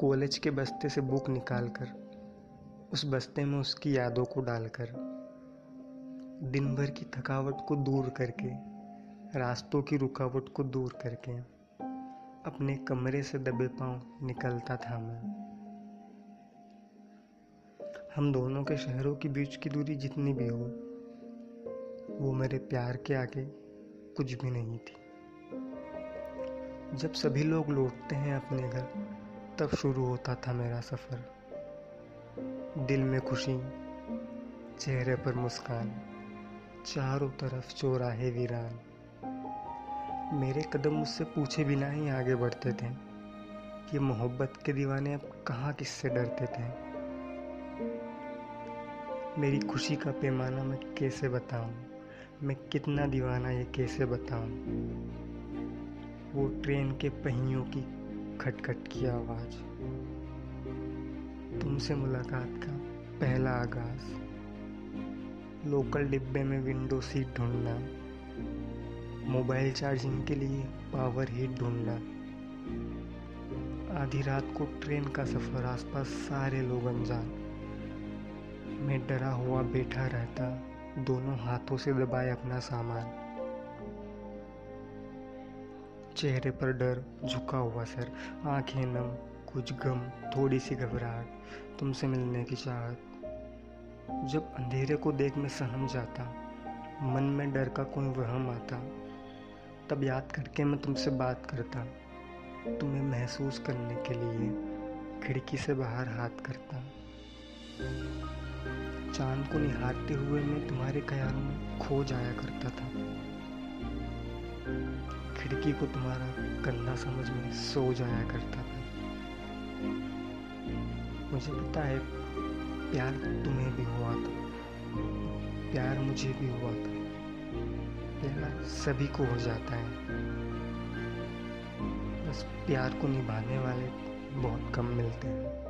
College के बस्ते से बुक निकालकर, उस बस्ते में उसकी यादों को डालकर दिन भर की थकावट को दूर करके, रास्तों की रुकावट को दूर करके, अपने कमरे से दबे पाँव निकलता था मैं। हम दोनों के शहरों के बीच की दूरी जितनी भी हो, वो मेरे प्यार के आगे कुछ भी नहीं थी। जब सभी लोग लौटते हैं अपने घर तब शुरू होता था मेरा सफ़र। दिल में खुशी, चेहरे पर मुस्कान, चारों तरफ़ चौराहे वीरान। मेरे कदम मुझसे पूछे बिना ही आगे बढ़ते थे कि मोहब्बत के दीवाने अब कहाँ किससे डरते थे। मेरी खुशी का पैमाना मैं कैसे बताऊँ? मैं कितना दीवाना ये कैसे बताऊँ? वो ट्रेन के पहियों की खटखट की आवाज़। तुमसे मुलाकात का पहला आगाज़। लोकल डिब्बे में विंडो सीट ढूंढना। मोबाइल चार्जिंग के लिए पावर हीट ढूंढना। आधी रात को ट्रेन का सफ़र, आसपास सारे लोग अनजान। मैं डरा हुआ बैठा रहता, दोनों हाथों से दबाए अपना सामान। चेहरे पर डर झुका हुआ सर। आँखें नम, कुछ गम थोड़ी सी घबराहट, तुमसे मिलने की चाहत। जब अंधेरे को देख मैं सहम जाता, मन में डर का कोई वहम आता, तब याद करके मैं तुमसे बात करता, तुम्हें महसूस करने के लिए खिड़की से बाहर हाथ करता। चाँद को निहारते हुए मैं तुम्हारे ख्यालों में खो जाया करता था। खिड़की को तुम्हारा कंधा समझ में सो जाया करता था। मुझे पता है, प्यार तुम्हें भी हुआ था। प्यार मुझे भी हुआ था। प्यार सभी को हो जाता है। बस प्यार को निभाने वाले बहुत कम मिलते हैं।